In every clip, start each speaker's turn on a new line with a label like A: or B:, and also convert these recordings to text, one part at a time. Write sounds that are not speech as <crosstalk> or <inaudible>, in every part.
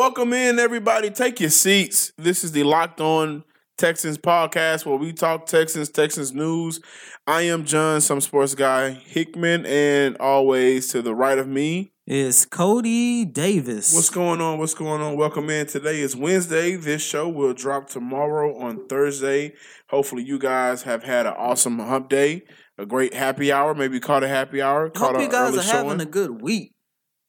A: Welcome in, everybody. Take your seats. This is the Locked On Texans podcast where we talk Texans, Texans news. I am John, some sports guy, Hickman, and always to the right of me.
B: is Cody Davis.
A: What's going on? What's going on? Welcome in. Today is Wednesday. This show will drop tomorrow on Thursday. Hopefully, you guys have had an awesome hump day, a great happy hour. Maybe caught a happy hour.
B: Hope you guys are having a good week.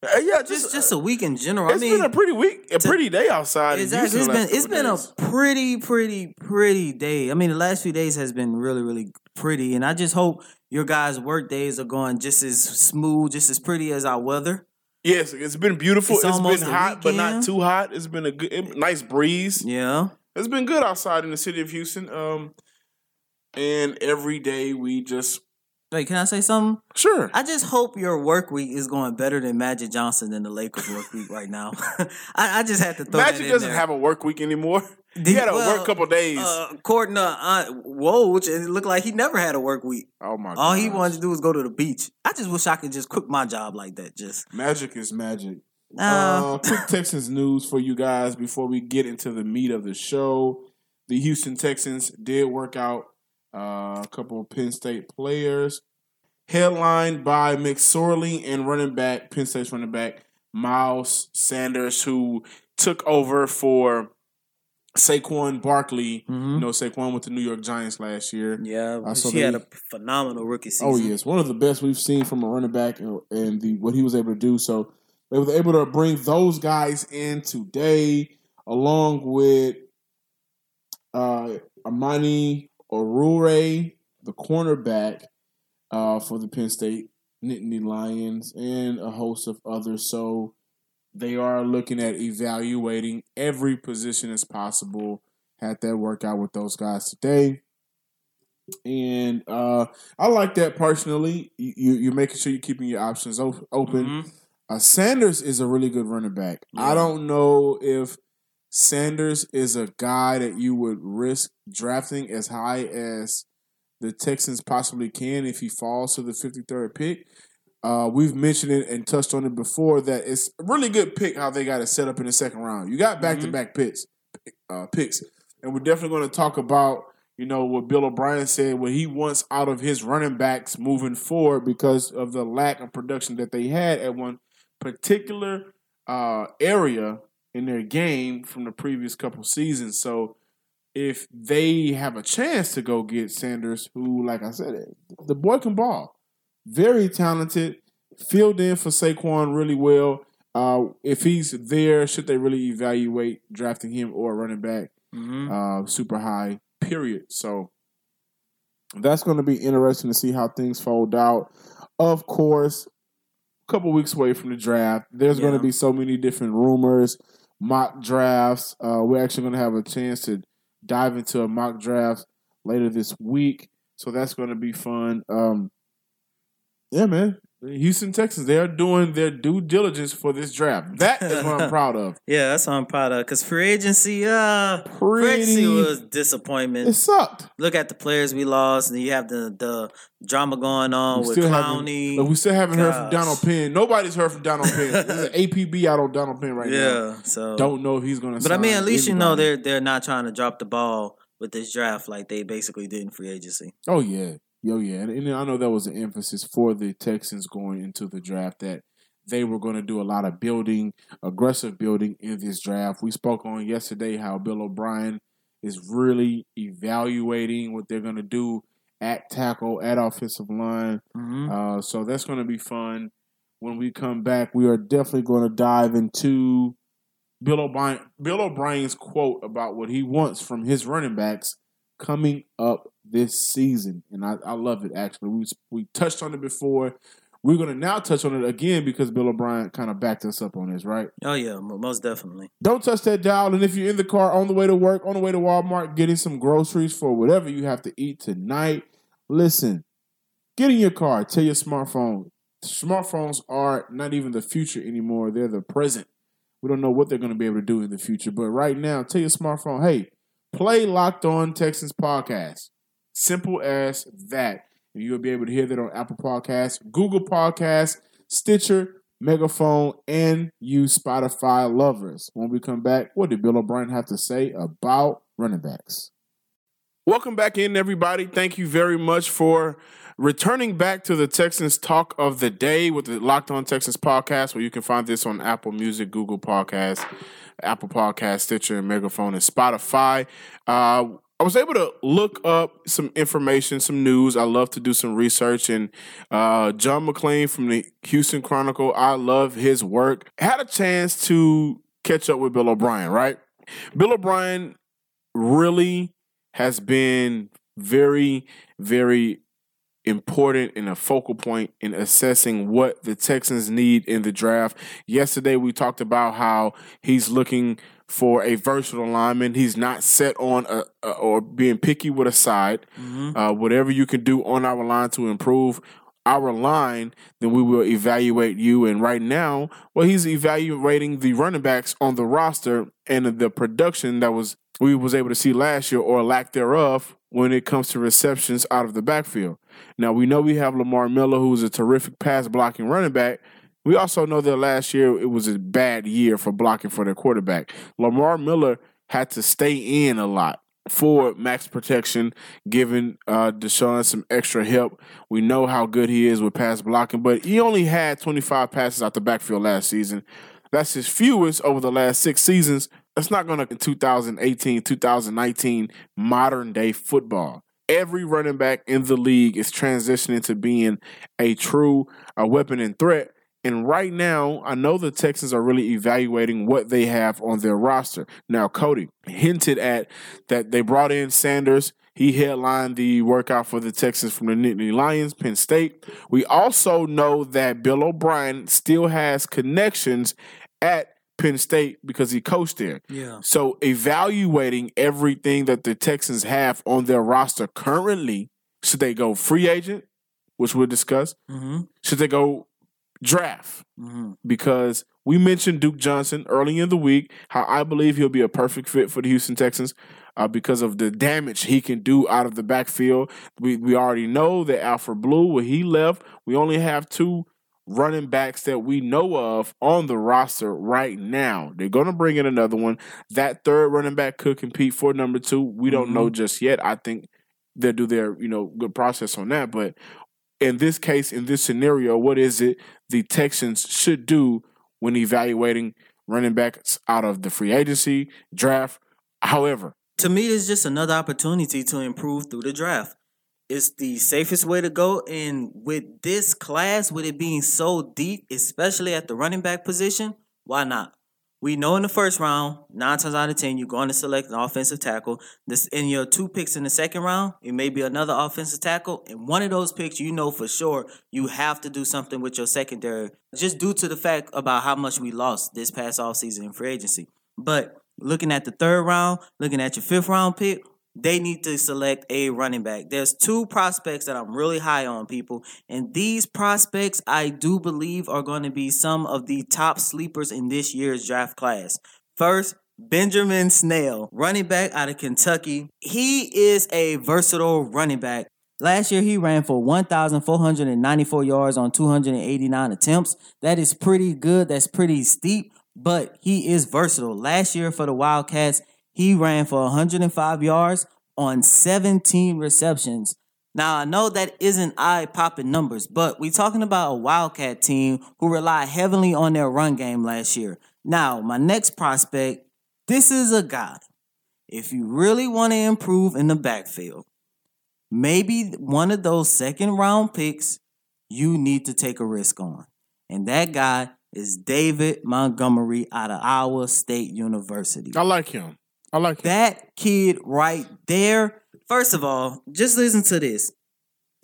A: Uh, yeah, just
B: Just just a week in general.
A: It's
B: I mean, it's
A: been a pretty week, a
B: to-
A: pretty day outside.
B: exactly. It's been it's been a pretty pretty pretty day. I mean, the last few days has been really really pretty, and I just hope your guys' work days are going just as smooth, just as pretty as our weather.
A: Yes, it's been beautiful.
B: It's
A: it's been hot, but not too hot. It's been a good, it- nice breeze.
B: Yeah.
A: It's been good outside in the city of Houston. Um, and every day we just
B: Wait, can I say something?
A: sure.
B: I just hope your work week is going better than Magic Johnson than the Lakers work week right now. <laughs> I, I just had to throw that
A: Magic doesn't
B: there.
A: have a work week anymore.
B: Did- <laughs>
A: he had a
B: well,
A: work couple days.
B: Uh, according to Aunt Woj, it looked like he never had a work week.
A: oh my!
B: All he wanted to do was go to the beach. I just wish I could just quit my job like that. Just
A: Magic is magic.
B: uh,
A: Uh, quick Texans news for you guys before we get into the meat of the show. The Houston Texans did work out uh, a couple of Penn State players, headlined by McSorley and running back Penn State's running back Miles Sanders, who took over for Saquon Barkley.
B: mhm.
A: You know, Saquon with the New York Giants last year.
B: yeah,
A: I saw
B: she had a phenomenal rookie season.
A: Oh yes, one of the best we've seen from a running back, and, and the what he was able to do. So they were able to bring those guys in today, along with uh, Amani Oruwariye, the cornerback uh, for the Penn State Nittany Lions, and a host of others. So they are looking at evaluating every position as possible. Had that workout with those guys today and uh, I like that personally. You, you you're making sure you're keeping your options op- open.
B: Mhm.
A: Uh, Sanders is a really good running back. I don't know if Sanders is a guy that you would risk drafting as high as the Texans possibly can if he falls to the 53rd pick. Uh, we've mentioned it and touched on it before that it's a really good pick how they got it set up in the second round. You got back to back picks, uh, picks, and we're definitely going to talk about you know what Bill O'Brien said, what he wants out of his running backs moving forward because of the lack of production that they had at one particular uh, area in their game from the previous couple seasons. So if they have a chance to go get Sanders, who, like I said, the boy can ball, very talented, filled in for Saquon really well. Uh, if he's there, should they really evaluate drafting him or running back
B: Mhm.
A: uh, super high? Period. So that's going to be interesting to see how things fold out. Of course, a couple weeks away from the draft, there's going to be so many different rumors, mock drafts. Uh, we're actually going to have a chance to dive into a mock draft later this week, so that's going to be fun. Um, yeah, man. The Houston Texans, they are doing their due diligence for this draft. That is what I'm <laughs> proud of.
B: Yeah, that's what I'm proud of. Because free agency, uh, free agency was disappointment.
A: it sucked.
B: Look at the players we lost, and you have the the drama going on
A: We
B: with Clowney.
A: But we still haven't heard from Donald Penn. Nobody's heard from Donald Penn. There's <laughs> an APB out on Donald Penn right now.
B: yeah, so
A: Don't know if he's going to.
B: But I mean, at least you know they're they're not trying to drop the ball with this draft like they basically did in free agency.
A: Oh yeah, yo yeah, and, I know that was an emphasis for the Texans going into the draft that they were going to do a lot of building, aggressive building in this draft. We spoke on yesterday how Bill O'Brien is really evaluating what they're going to do at tackle, at offensive line.
B: Mm-hmm.
A: Uh, so that's going to be fun. When we come back, we are definitely going to dive into Bill O'Brien, Bill O'Brien's quote about what he wants from his running backs coming up this season, and I, I love it. Actually, we we touched on it before. We're going to now touch on it again because Bill O'Brien kind of backed us up on this, right?
B: Oh yeah, most definitely.
A: Don't touch that dial. And if you're in the car on the way to work, on the way to Walmart, getting some groceries for whatever you have to eat tonight, listen, get in your car. Tell your smartphone. Smartphones are not even the future anymore, they're the present. We don't know what they're going to be able to do in the future. But right now, tell your smartphone, hey, play Locked On Texans podcast. Simple as that. And you'll be able to hear that on Apple Podcasts, Google Podcasts, Stitcher, Megaphone, and you Spotify lovers. When we come back, what did Bill O'Brien have to say about running backs? Welcome back in, everybody. Thank you very much for returning back to the Texans Talk of the Day with the Locked On Texans podcast, where you can find this on Apple Music, Google Podcasts, Apple Podcast, Stitcher, and Megaphone, and Spotify. Uh, I was able to look up some information, some news. I love to do some research. And uh, John McClain from the Houston Chronicle, I love his work. Had a chance to catch up with Bill O'Brien, right? Bill O'Brien really has been very, very important and a focal point in assessing what the Texans need in the draft. Yesterday, we talked about how he's looking for a versatile lineman. He's not set on a, a or being picky with a side.
B: Mm-hmm.
A: Uh, whatever you can do on our line to improve our line, then we will evaluate you. And right now, well, he's evaluating the running backs on the roster and the production that was we was able to see last year or lack thereof when it comes to receptions out of the backfield. Now we know we have Lamar Miller, who's a terrific pass blocking running back. We also know that last year it was a bad year for blocking for their quarterback. Lamar Miller had to stay in a lot for max protection, giving uh, Deshaun some extra help. We know how good he is with pass blocking, but he only had 25 passes out the backfield last season. That's his fewest over the last six seasons. That's not going to in 2018, 2019 modern day football. Every running back in the league is transitioning to being a true a weapon and threat. And right now, I know the Texans are really evaluating what they have on their roster. Now, Cody hinted at that they brought in Sanders. He headlined the workout for the Texans from the Nittany Lions, Penn State. We also know that Bill O'Brien still has connections at Penn State because he coached there.
B: Yeah.
A: So evaluating everything that the Texans have on their roster currently, should they go free agent, which we'll discuss?
B: Mm-hmm.
A: Should they go draft?
B: Mm-hmm.
A: Because we mentioned Duke Johnson early in the week, how I believe he'll be a perfect fit for the Houston Texans uh, because of the damage he can do out of the backfield. We we already know that Alfred Blue, when he left, we only have two running backs that we know of on the roster right now. They're going to bring in another one. That third running back could compete for number two. We don't know mm-hmm. just yet. I think they'll do their you know good process on that, but. In this case, in this scenario, what is it the Texans should do when evaluating running backs out of the free agency, draft, however?
B: To me, it's just another opportunity to improve through the draft. It's the safest way to go. And with this class, with it being so deep, especially at the running back position, why not? We know in the first round, nine times out of ten, you're going to select an offensive tackle. This in your two picks in the second round, it may be another offensive tackle. And one of those picks, you know for sure, you have to do something with your secondary, just due to the fact about how much we lost this past offseason in free agency. But looking at the third round, looking at your fifth round pick, they need to select a running back. There's two prospects that I'm really high on, people. And these prospects, I do believe, are going to be some of the top sleepers in this year's draft class. First, Benjamin Snell, running back out of Kentucky. He is a versatile running back. Last year, he ran for 1,494 yards on 289 attempts. That is pretty good. That's pretty steep, but he is versatile. Last year for the Wildcats, he ran for 105 yards on 17 receptions. Now, I know that isn't eye popping numbers, but we're talking about a Wildcat team who relied heavily on their run game last year. Now, my next prospect, this is a guy. If you really want to improve in the backfield, maybe one of those second round picks you need to take a risk on. And that guy is David Montgomery out of Iowa State University.
A: I like him. I like.
B: That kid right there First of all, just listen to this.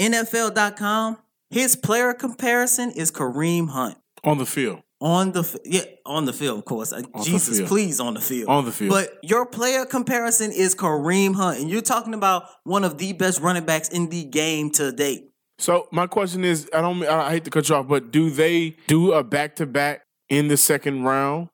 B: NFL.com, his player comparison is Kareem Hunt.
A: On the field.
B: On the yeah, on the field, of course. Uh,
A: the
B: Jesus,
A: field.
B: please, on the field.
A: On the field.
B: But your player comparison is Kareem Hunt, and you're talking about one of the best running backs in the game to date.
A: So my question is, I don't, I hate to cut you off, but do they do a back to back in the second round?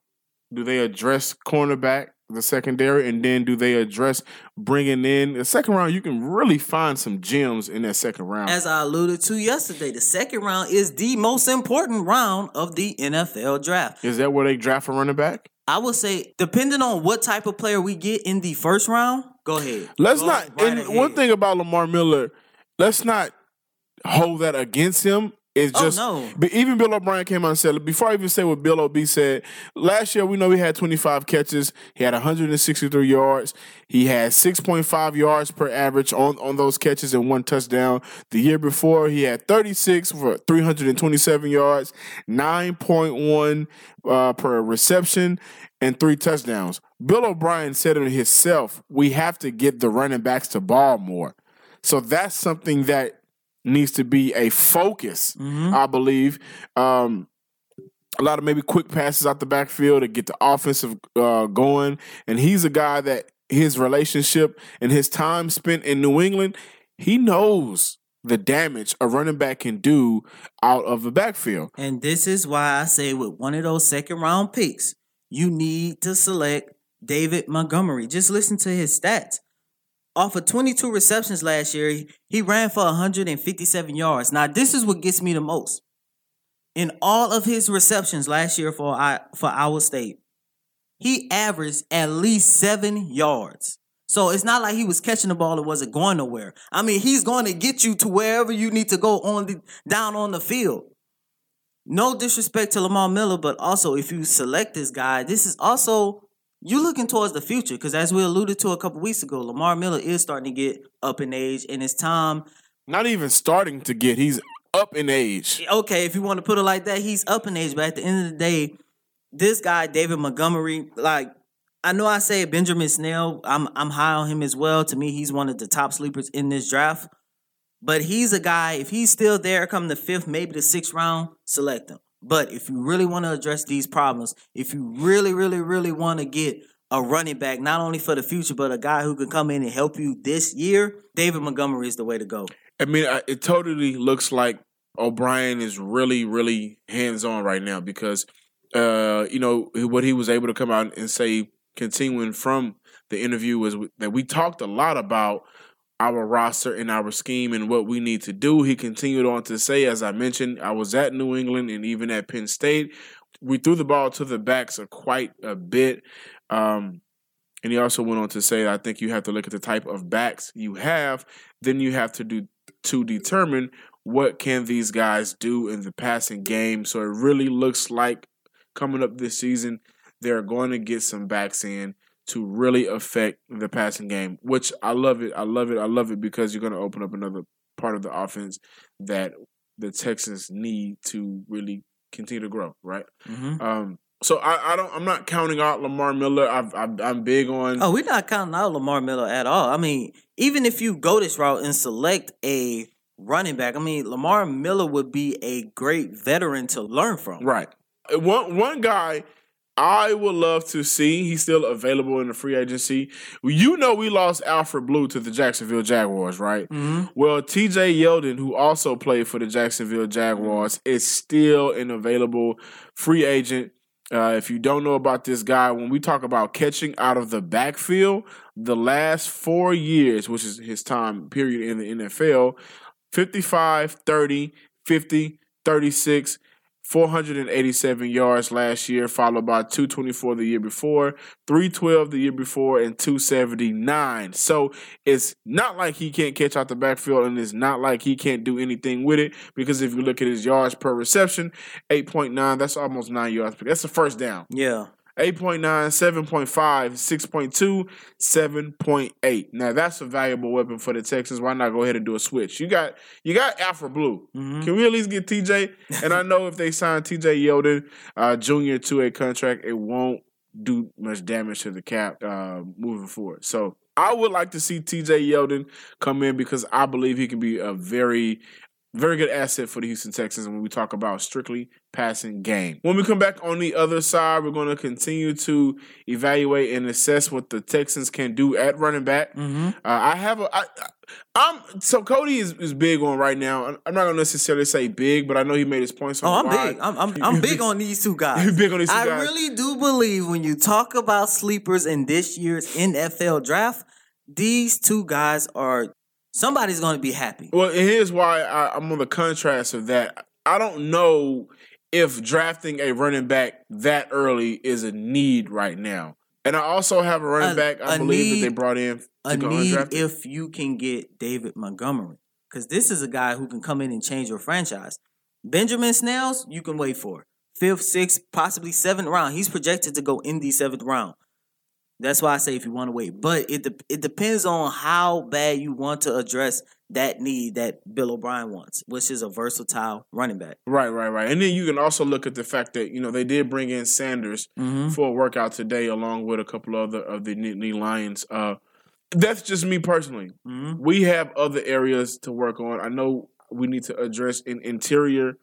A: Do they address cornerback, the secondary, and then do they address bringing in the second round? You can really find some gems in that second round.
B: As I alluded to yesterday, the second round is the most important round of the NFL draft.
A: is that where they draft a running back?
B: I would say, depending on what type of player we get in the first round, go ahead.
A: Let's
B: Go
A: not.
B: right
A: and
B: ahead.
A: one thing about Lamar Miller, let's not hold that against him. It's
B: Oh,
A: just,
B: no.
A: but even Bill O'Brien came out and said, before I even say what Bill O'B said, last year we know he had 25 catches, he had 163 yards, he had 6.5 yards per average on, on those catches and one touchdown. The year before he had 36 for 327 yards, 9.1 uh, per reception, and three touchdowns. Bill O'Brien said it himself, we have to get the running backs to ball more. So that's something that needs to be a focus, I believe. Um, a lot of maybe quick passes out the backfield to get the offensive uh, going. And he's a guy that his relationship and his time spent in New England, he knows the damage a running back can do out of the backfield.
B: And this is why I say with one of those second round picks, you need to select David Montgomery. Just listen to his stats. Off of 22 receptions last year, he- ran for 157 yards. Now, this is what gets me the most. In all of his receptions last year for I for Iowa State, he averaged at least seven yards. So it's not like he was catching the ball and wasn't going nowhere. I mean, he's going to get you to wherever you need to go on the down on the field. No disrespect to Lamar Miller, but also if you select this guy, this is also you looking towards the future because as we alluded to a couple weeks ago, Lamar Miller is starting to get up in age, and it's time.
A: Not even starting to get, he's up in age.
B: Okay, if you want to put it like that, he's up in age, but at the end of the day, this guy David Montgomery, like I know I say Benjamin Snell, I'm I'm high on him as well. To me, he's one of the top sleepers in this draft. But he's a guy, if he's still there come the fifth, maybe the sixth round, select him. But if you really want to address these problems, if you really, really, really want to get a running back, not only for the future, but a guy who can come in and help you this year, David Montgomery is the way to go.
A: I mean, it totally looks like O'Brien is really, really hands on right now because, uh, you know, what he was able to come out and say, continuing from the interview, was that we talked a lot about our roster and our scheme and what we need to do. He continued on to say, as I mentioned, I was at New England and even at Penn State. We threw the ball to the backs quite a bit. Um, and he also went on to say, I think you have to look at the type of backs you have. Then you have to do to determine what can these guys do in the passing game. So it really looks like coming up this season, they're going to get some backs in to really affect the passing game, which I love it. I love it. I love it because you're going to open up another part of the offense that the Texans need to really continue to grow, right?
B: Mhm.
A: Um, so I, I don't. I'm not counting out Lamar Miller. I've, I've, I'm big on.
B: Oh, we're not counting out Lamar Miller at all. I mean, even if you go this route and select a running back, I mean, Lamar Miller would be a great veteran to learn from.
A: Right. One one guy I would love to see. He's still available in the free agency. You know, we lost Alfred Blue to the Jacksonville Jaguars, right?
B: Mhm.
A: Well, T.J. Yeldon, who also played for the Jacksonville Jaguars, is still an available free agent. Uh, if you don't know about this guy, when we talk about catching out of the backfield, the last four years, which is his time period in the NFL, 55, 30, 50, 36, 487 yards last year, followed by 224 the year before, 312 the year before, and 279. So it's not like he can't catch out the backfield, and it's not like he can't do anything with it. Because if you look at his yards per reception, 8.9, that's almost nine yards. That's the first down.
B: Yeah.
A: 8.9, 7.5, 6.2, 7.8. Now that's a valuable weapon for the Texans. Why not go ahead and do a switch? You got you got Alfred Blue.
B: Mhm.
A: Can we at least get TJ? And I know if they sign TJ Yeldon uh, Jr. to a contract, it won't do much damage to the cap uh, moving forward. So I would like to see TJ Yeldon come in because I believe he can be a very, very good asset for the Houston Texans when we talk about strictly passing game. When we come back on the other side, we're going to continue to evaluate and assess what the Texans can do at running back.
B: Mm-hmm.
A: Uh, I have a, I, I'm so Cody is, is big on right now. I'm not going to necessarily say big, but I know he made his points on
B: Oh, I'm big. I'm I'm, <laughs> I'm big on these two guys.
A: You're big on these two
B: I
A: guys.
B: really do believe when you talk about sleepers in this year's NFL draft, these two guys are somebody's going to be happy.
A: Well, and here's why I, I'm on the contrast of that. I don't know if drafting a running back that early is a need right now. And I also have a running
B: A-
A: back I believe that they brought in to
B: A
A: go
B: need
A: undrafted.
B: if you can get David Montgomery because this is a guy who can come in and change your franchise. Benjamin Snells, you can wait for fifth, sixth, possibly seventh round. He's projected to go in the seventh round. That's why I say if you want to wait, but it de- it depends on how bad you want to address that need that Bill O'Brien wants, which is a versatile running back.
A: Right, right, right. And then you can also look at the fact that, you know, they did bring in Sanders
B: Mm-hmm.
A: for a workout today along with a couple other of the Nittany Lions. Uh, that's just me personally.
B: Mm-hmm.
A: we have other areas to work on. I know we need to address an interior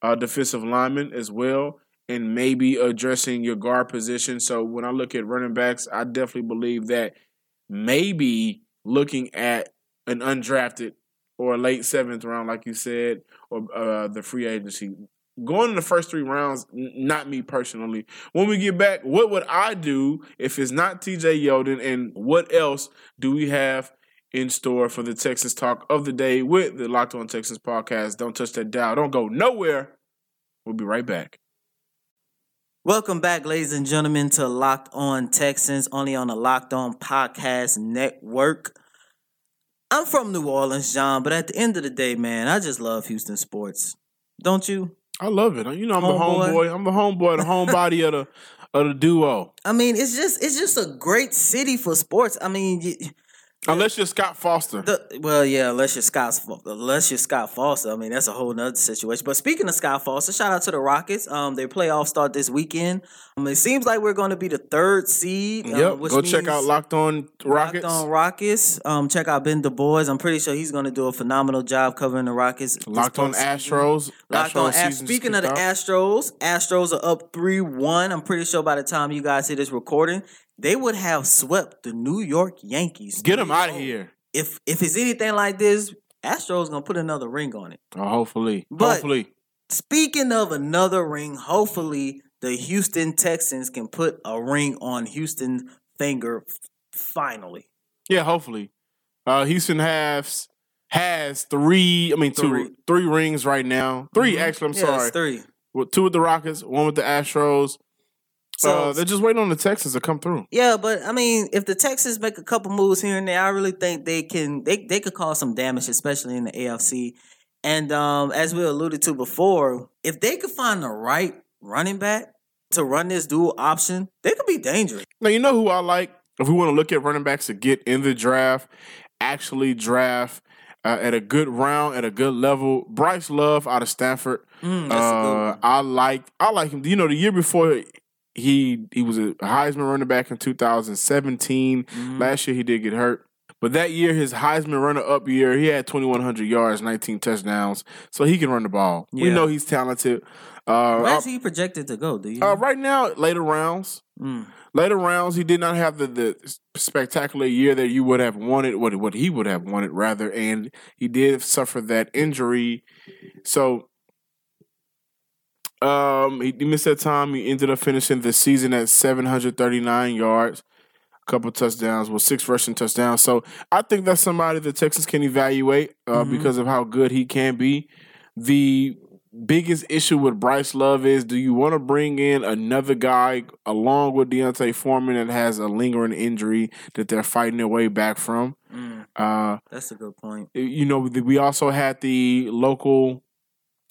A: uh, defensive lineman as well, and maybe addressing your guard position. So when I look at running backs, I definitely believe that maybe looking at an undrafted or a late seventh round, like you said, or uh, the free agency. Going in the first three rounds, n- not me personally. When we get back, what would I do if it's not TJ Yeldon? And what else do we have in store for the Texas Talk of the Day with the Locked On Texans podcast? Don't touch that dial. Don't go nowhere. We'll be right back.
B: Welcome back, ladies and gentlemen, to Locked On Texans, only on the Locked On Podcast Network. I'm from New Orleans, John, but at the end of the day, man, I just love Houston sports. Don't you?
A: I love it. You know, I'm the
B: Homeboy.
A: homeboy. I'm the homeboy, the homebody of the of the duo. <laughs>
B: I mean, it's just it's just a great city for sports. I mean, you,
A: Unless you're Scott Foster.
B: The, well, yeah, unless you're Scott, unless you're Scott Foster. I mean, that's a whole nother situation. But speaking of Scott Foster, shout out to the Rockets. Um, their playoffs start this weekend. Um, it seems like we're going to be the third seed. um,
A: yep. Go check out Locked On Rockets.
B: Locked on Rockets. Um, check out Ben DuBose. I'm pretty sure he's going to do a phenomenal job covering the Rockets.
A: Locked on. Astros.
B: Locked
A: Astros
B: on Ast-
A: season just
B: Speaking of the
A: off.
B: Astros, Astros are up three one. I'm pretty sure by the time you guys see this recording, they would have swept the New York Yankees.
A: get them out of here.
B: If if it's anything like this, Astros gonna put another ring on it.
A: Oh, hopefully,
B: But-
A: hopefully.
B: Speaking of another ring, hopefully the Houston Texans can put a ring on Houston's finger finally.
A: Yeah, hopefully. Uh, Houston has has three. I mean, two,
B: Three.
A: three rings right now. 3
B: Mhm.
A: actually. I'm sorry.
B: three.
A: With two with the Rockets, one with the Astros.
B: So
A: uh, they're just waiting on the Texans to come through.
B: Yeah, but I mean, if the Texans make a couple moves here and there, I really think they can they they could cause some damage, especially in the AFC. And um, as we alluded to before, if they could find the right running back to run this dual option, they could be dangerous.
A: Now you know who I like. If we want to look at running backs to get in the draft, actually draft uh, at a good round at a good level. Bryce Love out of Stanford.
B: Mm, that's a good
A: Uh. I like I like him. You know, the year before he he was a Heisman running back in 2017.
B: Mhm.
A: Last year he did get hurt. But that year, his Heisman runner up year, he had 2,100 yards, 19 touchdowns. So he can run the ball. We know he's talented. Uh,
B: Where's he projected to go? Do you?
A: uh, right now, later rounds.
B: Mm.
A: Later rounds, he did not have the, the spectacular year that you would have wanted, what what he would have wanted rather, and he did suffer that injury. So, um, he, he missed that time. He ended up finishing the season at seven hundred thirty nine yards, a couple touchdowns, with six rushing touchdowns. So, I think that's somebody the Texans can evaluate uh,
B: Mhm.
A: because of how good he can be. The biggest issue with Bryce Love is do you want to bring in another guy along with D'Onta Foreman that has a lingering injury that they're fighting their way back from?
B: Mm.
A: Uh,
B: That's a good point.
A: you know, we also had the local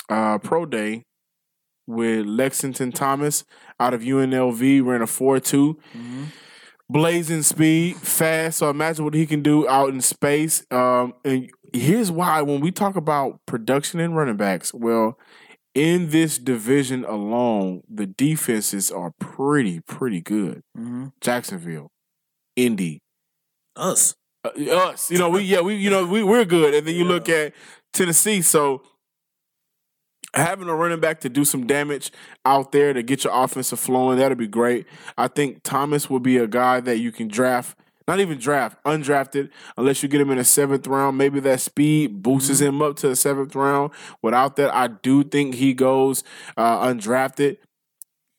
A: uh, pro day with Lexington Thomas out of UNLV, ran a 4 2
B: hmm
A: blazing speed, fast. So imagine what he can do out in space. Um, and here's why when we talk about production and running backs, well, in this division alone, the defenses are pretty, pretty good.
B: hmm
A: Jacksonville, Indy,
B: Us.
A: Uh, us, you know, we yeah, we you know we we're good, and then you look at Tennessee. So having a running back to do some damage out there to get your offensive flowing, that'll be great. I think Thomas will be a guy that you can draft. Not even draft, undrafted, unless you get him in the seventh round. Maybe that speed boosts him up to the seventh round. Without that, I do think he goes uh, undrafted.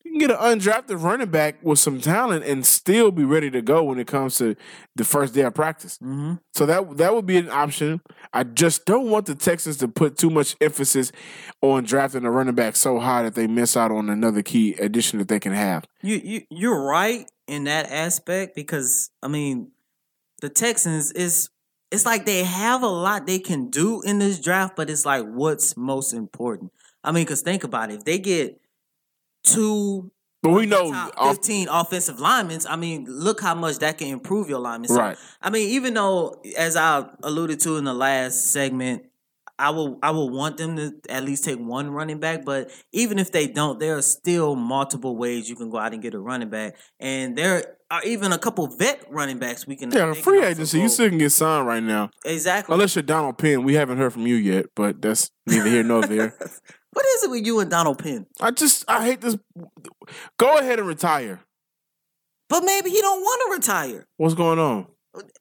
A: You can get an undrafted running back with some talent and still be ready to go when it comes to the first day of practice.
B: Mm-hmm.
A: So that that would be an option. I just don't want the Texans to put too much emphasis on drafting a running back so high that they miss out on another key addition that they can have.
B: You you you're right in that aspect because I mean the Texans is it's like they have a lot they can do in this draft, but it's like what's most important. I mean, because think about it, if they get two
A: But we know
B: top
A: off,
B: 15 offensive linemen, I mean, look how much that can improve your linemen. So,
A: Right.
B: I mean, even though, as I alluded to in the last segment, I will I will want them to at least take one running back, but even if they don't, there are still multiple ways you can go out and get a running back, and there are even a couple vet running backs we can.
A: yeah, free agency, you still can get signed right now.
B: exactly.
A: Unless you're Donald Penn. We haven't heard from you yet, but that's neither here nor there. <laughs>
B: what is it with you and Donald Penn?
A: I just I hate this. Go ahead and retire.
B: But maybe he don't want to retire.
A: What's going on?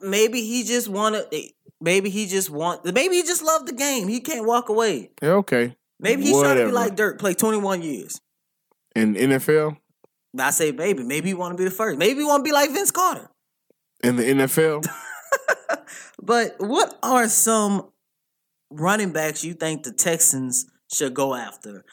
B: Maybe he just want to. Eh, maybe he just want. Maybe he just loved the game. He can't walk away.
A: Yeah, okay.
B: Maybe he's trying to
A: Whatever.
B: be like Dirk, play 21 years.
A: In NFL,
B: I say maybe. Maybe he want to be the first. Maybe he want to be like Vince Carter.
A: in the NFL, <laughs>
B: But what are some running backs you think the Texans should go after?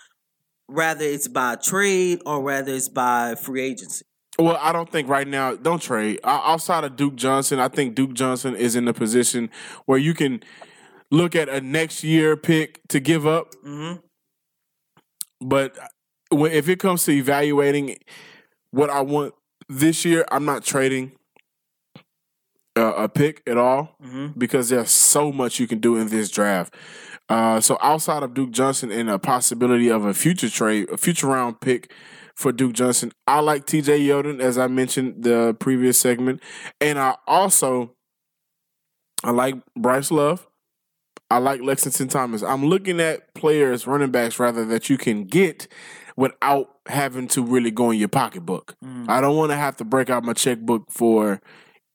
B: Rather it's by trade or rather it's by free agency.
A: Well, I don't think right now. Don't trade outside of Duke Johnson. I think Duke Johnson is in a position where you can look at a next year pick to give up.
B: Mm-hmm.
A: But if it comes to evaluating what I want this year, I'm not trading uh, a pick at all
B: Mm-hmm.
A: because there's so much you can do in this draft. Uh, so outside of Duke Johnson and a possibility of a future trade, a future round pick for Duke Johnson, I like T.J. Yeldon as I mentioned the previous segment, and I also I like Bryce Love. I like Lexington Thomas. I'm looking at players, running backs rather, that you can get without having to really go in your pocketbook.
B: Mm.
A: I don't want to have to break out my checkbook for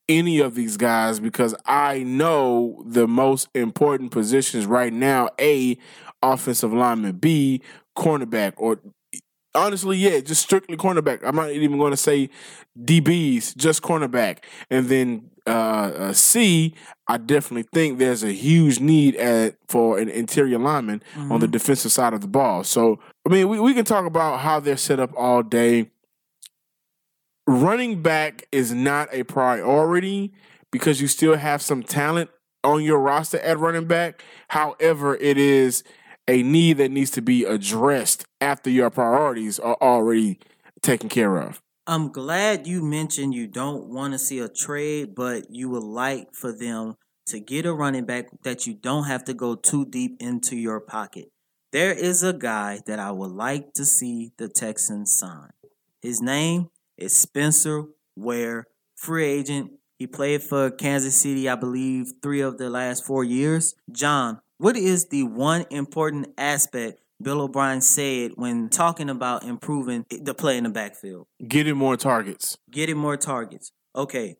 A: any of these guys because I know the most important positions right now A, offensive lineman, B, cornerback, or honestly, yeah, just strictly cornerback. I'm not even going to say DBs, just cornerback. And then uh, uh, C, I definitely think there's a huge need at for an interior lineman on the defensive side of the ball. So, I mean, we, we can talk about how they're set up all day. Running back is not a priority because you still have some talent on your roster at running back. However, it is a need that needs to be addressed after your priorities are already taken care of.
B: I'm glad you mentioned you don't want to see a trade, but you would like for them to get a running back that you don't have to go too deep into your pocket. There is a guy that I would like to see the Texans sign. His name is Spencer Ware, free agent. He played for Kansas City, I believe, three of the last four years. John, what is the one important aspect Bill O'Brien said when talking about improving the play in the backfield?
A: Getting more targets.
B: getting more targets. Okay.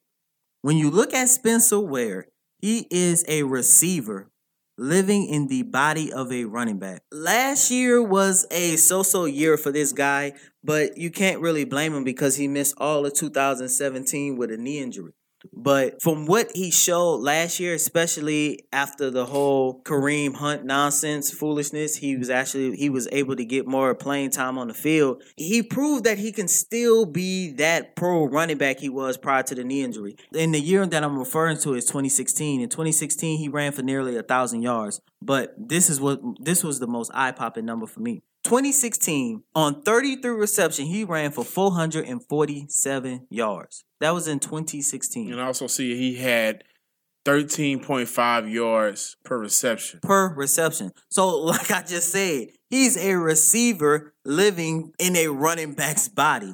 B: When you look at Spencer Ware, he is a receiver living in the body of a running back. Last year was a so-so year for this guy, but you can't really blame him because he missed all of 2017 with a knee injury. But from what he showed last year, especially after the whole Kareem Hunt nonsense foolishness, he was actually he was able to get more playing time on the field. He proved that he can still be that pro running back he was prior to the knee injury. In the year that I'm referring to is 2016. In 2016, he ran for nearly a thousand yards. But this is what this was the most eye popping number for me. 2016, on 33 reception, he ran for 447 yards. That was in 2016
A: And I also see he had 13.5 yards per reception.
B: per reception. So, <laughs> like I just said, he's a receiver living in a running back's body.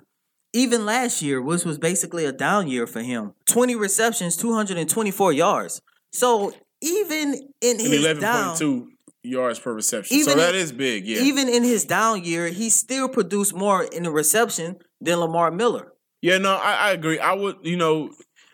B: even last year, which was basically a down year for him, 20 receptions, 224 yards. So even in
A: And
B: his
A: eleven
B: down,
A: point two yards per reception.
B: Even
A: so that
B: in-
A: is big. Yeah.
B: even in his down year, he still produced more in the reception than Lamar Miller.
A: yeah. No, I, I agree. I would. You know,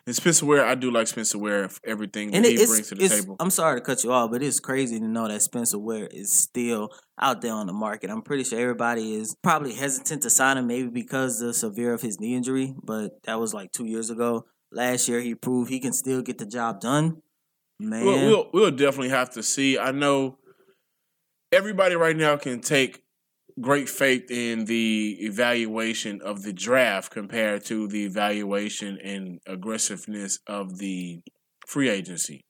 A: and Spencer Ware. I do like Spencer Ware for everything
B: And
A: that he brings to the table.
B: I'm sorry to cut you off, but it's crazy to know that Spencer Ware is still out there on the market. I'm pretty sure everybody is probably hesitant to sign him, maybe because the severe of his knee injury, but that was like two years ago. Last year, he proved he can still get the job done. Man,
A: We'll, we'll we'll definitely have to see. I know everybody right now can take great faith in the evaluation of the draft compared to the evaluation and aggressiveness of the free agency.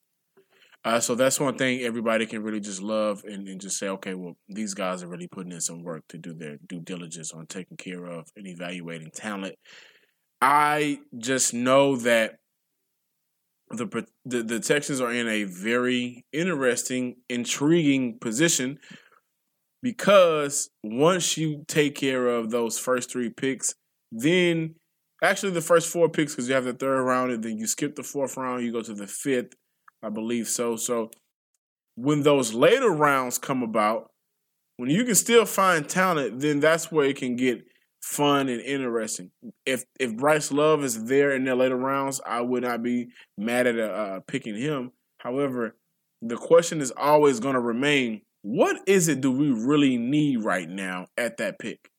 A: Uh, so that's one thing everybody can really just love and, and just say, okay, well, these guys are really putting in some work to do their due diligence on taking care of and evaluating talent. I just know that the, the the Texans are in a very interesting, intriguing position because once you take care of those first three picks, then actually the first four picks because you have the third round and then you skip the fourth round, you go to the fifth, I believe so. So when those later rounds come about, when you can still find talent, then that's where it can get fun and interesting. If if Bryce Love is there in the later rounds, I would not be mad at uh, picking him. However, the question is always going to remain: What is it do we really need right now at that pick?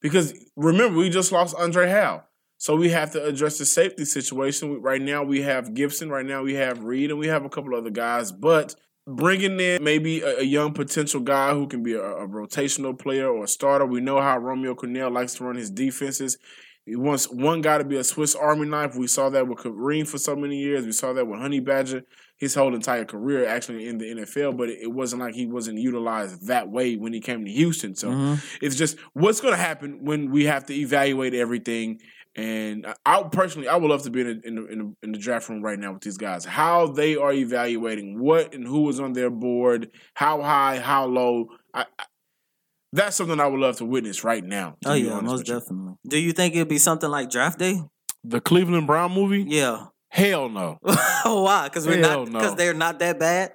A: Because remember, we just lost Andre Hal. So we have to address the safety situation. Right now, we have Gibson. Right now, we have Reed, and we have a couple other guys. But bringing in maybe a, a young potential guy who can be a, a rotational player or a starter. We know how Romeo Crennel likes to run his defenses. He wants one guy to be a Swiss Army knife. We saw that with Kareem for so many years. We saw that with Honey Badger his whole entire career actually in the NFL, but it wasn't like he wasn't utilized that way when he came to Houston. So
B: Mhm.
A: it's just what's going to happen when we have to evaluate everything. And I- I personally, I would love to be in the, in the, in the, in the draft room right now with these guys. How they are evaluating what and who is on their board, how high, how low. I, I, that's something I would love to witness right now.
B: oh
A: be
B: yeah, most
A: with you.
B: definitely. Do you think it'd be something like draft day?
C: The Cleveland Brown movie?
B: Yeah.
C: Hell no. <laughs>
B: Why? Because we're
C: Hell
B: not
C: no.
B: because they're not that bad.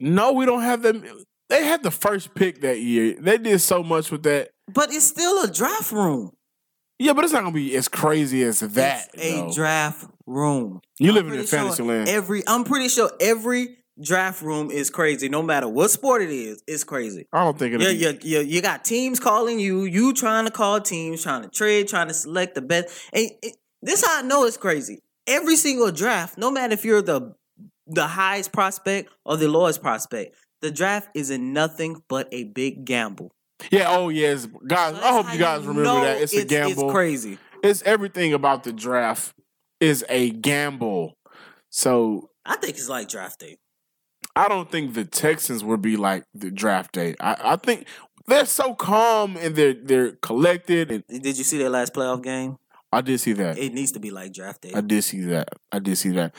C: No, we don't have them. They had the first pick that year. They did so much with that.
B: But it's still a draft room.
C: Yeah, but it's not gonna be as crazy as that.
B: it's a
C: though.
B: draft room.
C: You living in
B: pretty sure
C: fantasy land.
B: Every I'm pretty sure every draft room is crazy. No matter what sport it is, it's crazy.
C: I don't think it'll
B: Yeah, yeah, yeah. You got teams calling you. You trying to call teams, trying to trade, trying to select the best. And it, this how I know it's crazy. Every single draft, no matter if you're the the highest prospect or the lowest prospect, the draft is in nothing but a big gamble.
C: Yeah. Oh yes, guys. I hope you guys remember that it's, a gamble.
B: It's crazy.
C: It's everything about the draft is a gamble. So
B: I think it's like draft day.
C: I don't think the Texans would be like the draft day. I, I think they're so calm and they're they're collected. And
B: Did you see their last playoff game?
C: I did see that.
B: It needs to be like draft day.
C: I did see that. I did see that.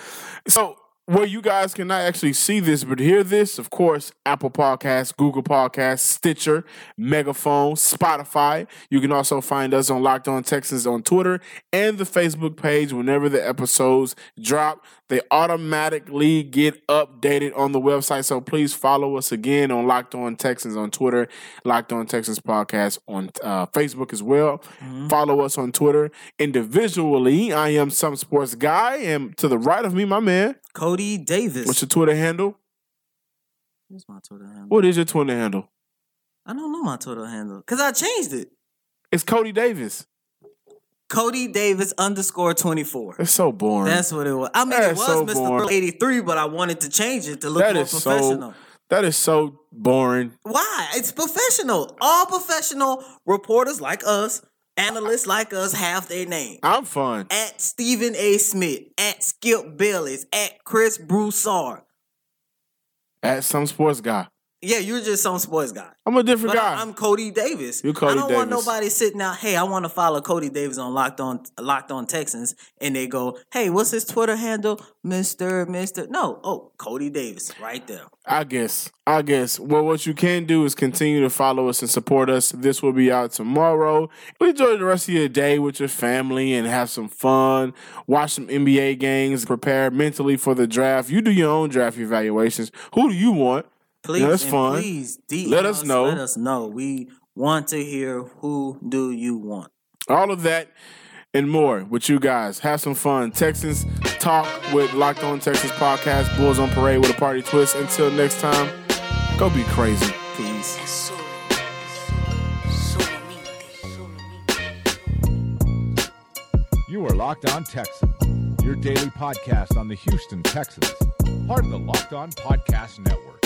C: So where you guys cannot actually see this but hear this, of course, Apple Podcasts, Google Podcasts, Stitcher, Megaphone, Spotify. You can also find us on Locked On Texans on Twitter and the Facebook page whenever the episodes drop. They automatically get updated on the website. So please follow us again on Locked On Texans on Twitter, Locked On Texans Podcast on uh, Facebook as well. Follow us on Twitter individually. I am some sports guy, and to the right of me, my man.
B: Cody Davis.
C: What's your Twitter handle?
B: What's my Twitter handle?
C: What is your Twitter handle?
B: I don't know my Twitter handle because I changed it.
C: It's Cody Davis.
B: Cody Davis underscore twenty four.
C: It's so boring.
B: That's what it was. I mean,
C: That
B: it was
C: so
B: Mr.
C: boring.
B: Eighty three, but I wanted to change it to look
C: That
B: more
C: is
B: professional.
C: so that is so boring.
B: Why? It's professional. All professional reporters like us, analysts like us, have their name.
C: I'm fun.
B: At Stephen A. Smith, at Skip Bayless, at Chris Broussard.
C: At some sports guy.
B: Yeah, you're just some sports guy.
A: I'm a different
B: But
A: guy.
B: I'm Cody Davis.
A: You're Cody
B: I don't want nobody sitting out. Hey, I want to follow Cody Davis on Locked On Locked On Texans, and they go, "Hey, what's his Twitter handle, Mister Mister?" No, oh, Cody Davis, right there.
A: I guess. I guess. Well, what you can do is continue to follow us and support us. This will be out tomorrow. Enjoy the rest of your day with your family and have some fun. Watch some NBA games. Prepare mentally for the draft. You do your own draft evaluations. Who do you want?
B: Please,
A: that's
B: and
A: fun.
B: Please, DM
A: Let us know.
B: Let us know. We want to hear who do you want.
A: All of that and more with you guys. Have some fun. Texans talk with Locked On Texas podcast. Bulls on parade with a party twist. Until next time, go be crazy.
B: Peace.
D: Solo, solamente, solamente.
E: You are Locked On Texans, your daily podcast on the Houston Texans, part of the Locked On Podcast Network.